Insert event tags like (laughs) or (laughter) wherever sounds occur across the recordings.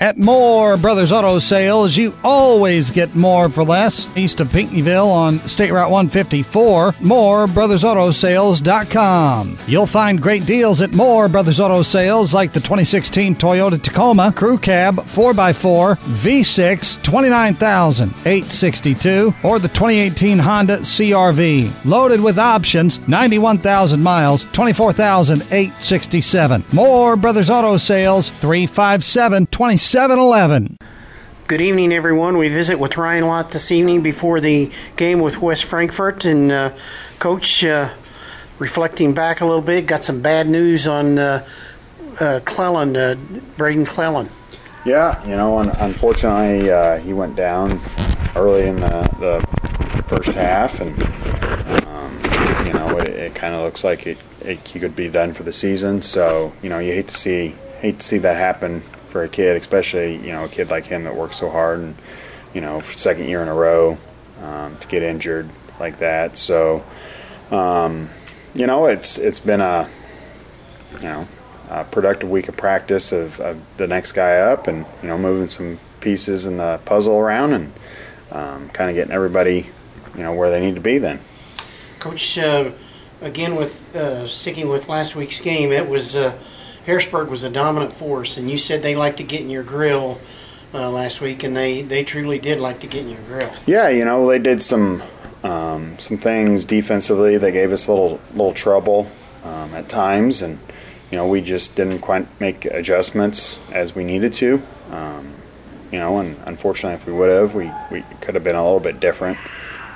At Moore Brothers Auto Sales, you always get more for less. East of Pinckneyville on State Route 154, moorebrothersAutoSales.com. You'll find great deals at Moore Brothers Auto Sales like the 2016 Toyota Tacoma Crew Cab 4x4 V6 29862 or the 2018 Honda CRV. Loaded with options, 91,000 miles, 24,867. Moore Brothers Auto Sales 357 2711. Good evening, everyone. We visit with Ryan Lott this evening before the game with West Frankfort. And, uh, Coach, uh, reflecting back a little bit, got some bad news on uh, uh, Clellan, uh, Braden Clellan. Yeah, you know, un- unfortunately, uh, he went down early in the, the first half, and um, you know, it, it kind of looks like it, it, he could be done for the season. So, you know, you hate to see hate to see that happen for a kid, especially you know a kid like him that works so hard and you know second year in a row um, to get injured like that. So, um, you know, it's it's been a you know a productive week of practice of, of, the next guy up and you know moving some pieces in the puzzle around and um, kind of getting everybody you know where they need to be then. Coach, uh, again with uh, sticking with last week's game, it was. Uh, Harrisburg was a dominant force, and you said they like to get in your grill uh, last week, and they, they truly did like to get in your grill. Yeah, you know they did some um, some things defensively. They gave us a little little trouble um, at times, and you know we just didn't quite make adjustments as we needed to. Um, you know, and unfortunately, if we would have, we, we could have been a little bit different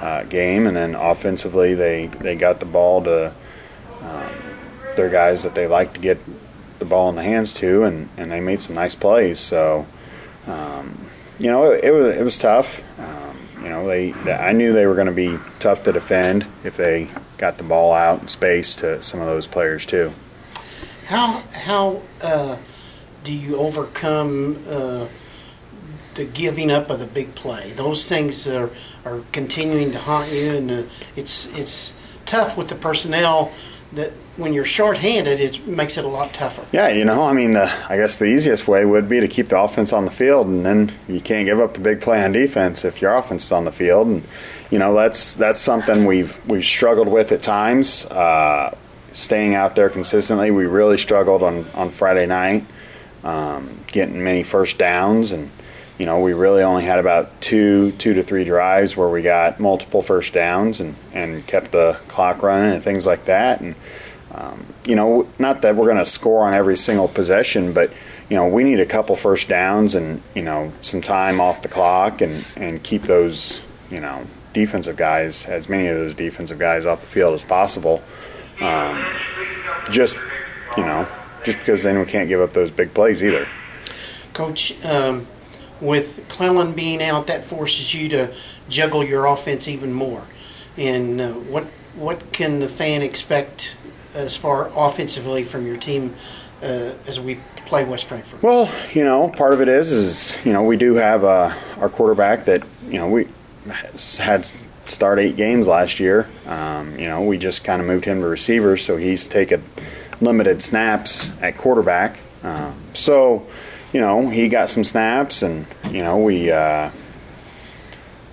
uh, game. And then offensively, they they got the ball to um, their guys that they like to get the ball in the hands to, and, and they made some nice plays. So, um, you know, it, it, was it was tough. Um, you know, they, they, I knew they were going to be tough to defend if they got the ball out in space to some of those players too. How how uh, do you overcome uh, the giving up of the big play? Those things are are continuing to haunt you, and uh, it's it's tough with the personnel that when you're shorthanded, it makes it a lot tougher. Yeah, you know, I mean, the, I guess the easiest way would be to keep the offense on the field, and then you can't give up the big play on defense if your offense is on the field, and you know that's that's something we've we've struggled with at times. Uh, staying out there consistently, we really struggled on on Friday night, um, getting many first downs, and you know we really only had about two two to three drives where we got multiple first downs and and kept the clock running and things like that, and um, you know, not that we're going to score on every single possession, but you know, we need a couple first downs and you know some time off the clock and and keep those you know defensive guys, as many of those defensive guys off the field as possible. Um, just you know, just because then we can't give up those big plays either. Coach, um, with Clellan being out, that forces you to juggle your offense even more. And uh, what what can the fan expect as far offensively from your team uh, as we play West Frankfort? Well, you know, part of it is is you know we do have uh, our quarterback that you know we had start eight games last year. Um, you know, we just kind of moved him to receiver, so he's taken limited snaps at quarterback. Um, so, you know, he got some snaps, and you know we uh,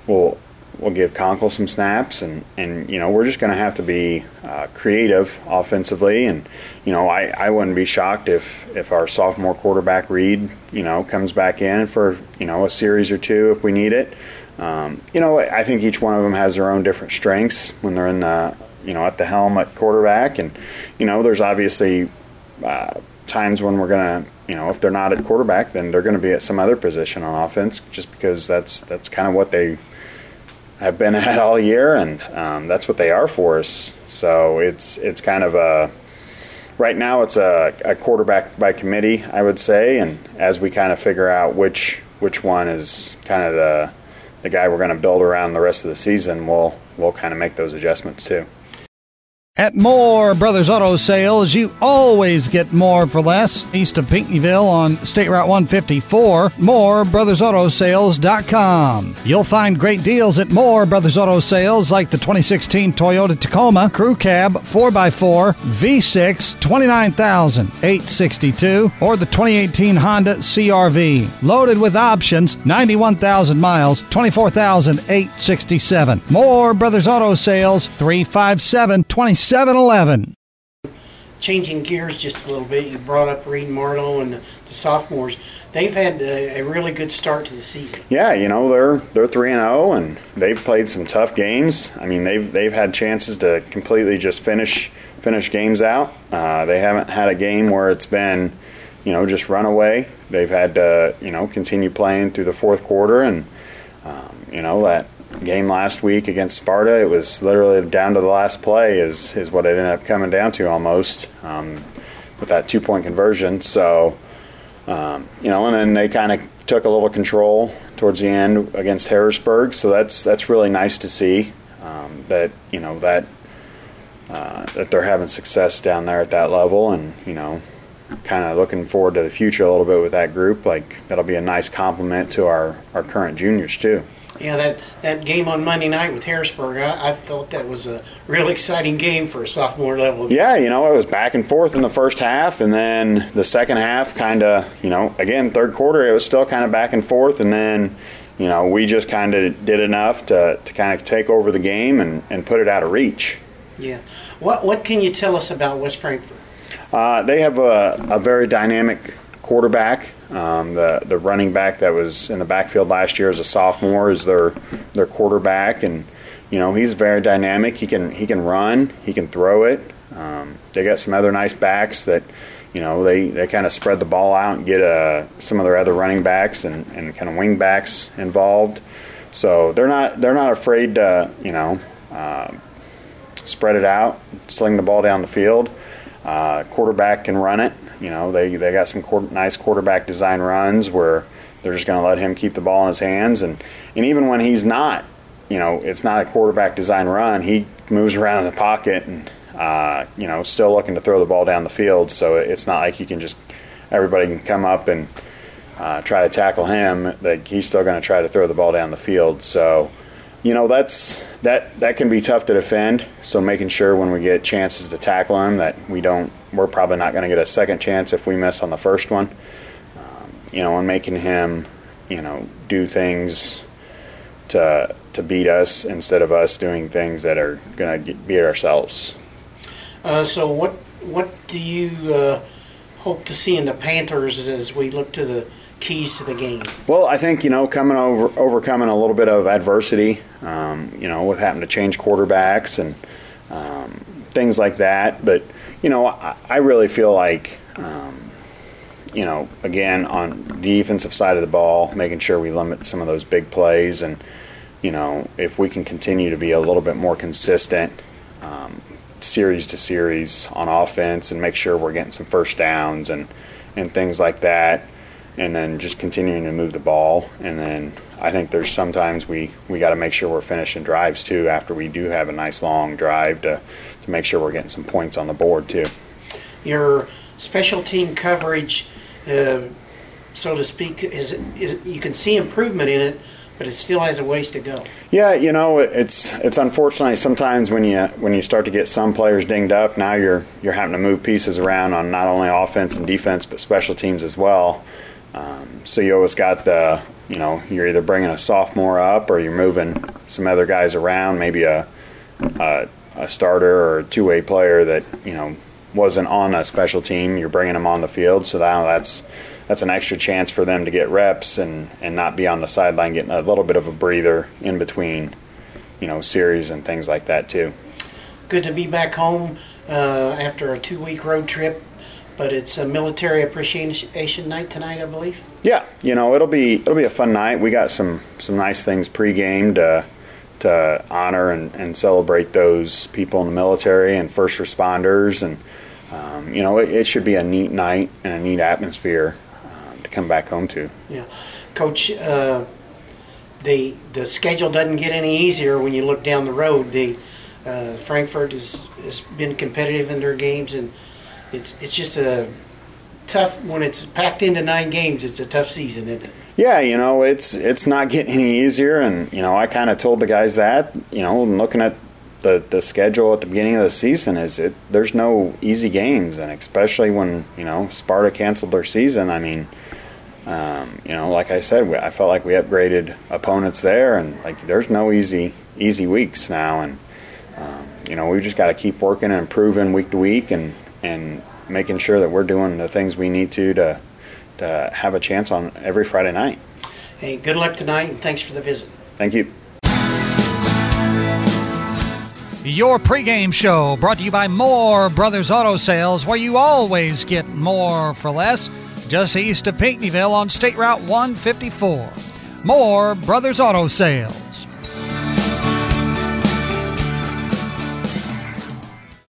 will we'll give Conkle some snaps, and, and you know we're just going to have to be uh, creative offensively, and you know I, I wouldn't be shocked if if our sophomore quarterback Reed you know comes back in for you know a series or two if we need it. Um, you know I think each one of them has their own different strengths when they're in the you know at the helm at quarterback, and you know there's obviously uh, times when we're going to you know if they're not at quarterback then they're going to be at some other position on offense just because that's that's kind of what they have been (laughs) at all year, and um, that's what they are for us. So it's it's kind of a right now it's a, a, quarterback by committee, I would say, and as we kind of figure out which which one is kind of the the guy we're going to build around the rest of the season, we'll we'll kind of make those adjustments too. At Moore Brothers Auto Sales, you always get more for less. East of Pinckneyville on State Route 154, moorebrothersAutoSales.com. You'll find great deals at Moore Brothers Auto Sales like the 2016 Toyota Tacoma Crew Cab 4x4 V6 29862 or the 2018 Honda CRV. Loaded with options, 91,000 miles, 24,867. Moore Brothers Auto Sales 357 2711. Changing gears just a little bit, you brought up Reed Marlowe and the, the sophomores. They've had a, a really good start to the season. Yeah, you know they're they're three and zero, and they've played some tough games. I mean they've they've had chances to completely just finish finish games out. Uh, they haven't had a game where it's been, you know, just run away. They've had to you know continue playing through the fourth quarter, and um, you know that game last week against Sparta, it was literally down to the last play is is what it ended up coming down to almost um, with that two point conversion. So um, you know, and then they kind of took a little control towards the end against Harrisburg. So that's that's really nice to see um, that you know that uh, that they're having success down there at that level, and you know, kind of looking forward to the future a little bit with that group. Like that'll be a nice compliment to our our current juniors too. Yeah, that, that game on Monday night with Harrisburg, I, I thought that was a real exciting game for a sophomore level. Yeah, you know, it was back and forth in the first half, and then the second half, kind of, you know, again, third quarter, it was still kind of back and forth, and then, you know, we just kind of did enough to, to kind of take over the game and, and put it out of reach. Yeah. What, what can you tell us about West Frankfort? Uh, they have a, a very dynamic quarterback. Um, the the running back that was in the backfield last year as a sophomore is their their quarterback, and you know he's very dynamic. He can he can run, he can throw it. Um, they got some other nice backs that you know they, they kind of spread the ball out and get uh, some of their other running backs and, and kind of wing backs involved. So they're not they're not afraid to you know uh, spread it out, sling the ball down the field. Uh, quarterback can run it. You know, they, they got some nice quarterback design runs where they're just going to let him keep the ball in his hands. And, and even when he's not, you know, it's not a quarterback design run, he moves around in the pocket and, uh, you know, still looking to throw the ball down the field. So it's not like he can just, everybody can come up and uh, try to tackle him. Like he's still going to try to throw the ball down the field. So, you know that's that that can be tough to defend. So making sure when we get chances to tackle him that we don't, we're probably not going to get a second chance if we miss on the first one. Um, you know, and making him, you know, do things to to beat us instead of us doing things that are going to beat ourselves. Uh, so what what do you uh, hope to see in the Panthers as we look to the keys to the game? Well, I think you know coming over overcoming a little bit of adversity, um, you know, with having to change quarterbacks and um, things like that. But you know, I, I really feel like. Um, you know, again on the defensive side of the ball, making sure we limit some of those big plays, and you know, if we can continue to be a little bit more consistent, um, series to series on offense, and make sure we're getting some first downs and and things like that, and then just continuing to move the ball. And then I think there's sometimes we, we got to make sure we're finishing drives too after we do have a nice long drive to, to make sure we're getting some points on the board too. Your special team coverage, uh, so to speak, is, is you can see improvement in it, but it still has a ways to go. Yeah, you know, it's it's unfortunately sometimes when you when you start to get some players dinged up, now you're you're having to move pieces around on not only offense and defense but special teams as well. Um, so you always got the, you know, you're either bringing a sophomore up or you're moving some other guys around, maybe a, a, a starter or a two-way player that you know wasn't on a special team. You're bringing them on the field, so now that's that's an extra chance for them to get reps and and not be on the sideline getting a little bit of a breather in between, you know, series and things like that too. Good to be back home uh, after a two-week road trip but it's a military appreciation night tonight, I believe. Yeah, you know it'll be it'll be a fun night. We got some some nice things pre-game to to honor and, and celebrate those people in the military and first responders, and um, you know it, it, should be a neat night and a neat atmosphere uh, to come back home to. Yeah, Coach. Uh, the the schedule doesn't get any easier when you look down the road. The Uh, Frankfort has has been competitive in their games, and it's it's just a tough when it's packed into nine games. It's a tough season, isn't it? Yeah, you know, it's it's not getting any easier, and you know, I kind of told the guys that, you know, looking at the the schedule at the beginning of the season is it there's no easy games, and especially when you know Sparta canceled their season. I mean, um, you know, like I said, we, I felt like we upgraded opponents there, and like there's no easy easy weeks now, and um, you know, we just got to keep working and improving week to week, and and making sure that we're doing the things we need to to to have a chance on every Friday night. Hey, good luck tonight, and thanks for the visit. Thank you. Your pregame show brought to you by Moore Brothers Auto Sales, where you always get more for less, just east of Pinckneyville on State Route 154. Moore Brothers Auto Sales.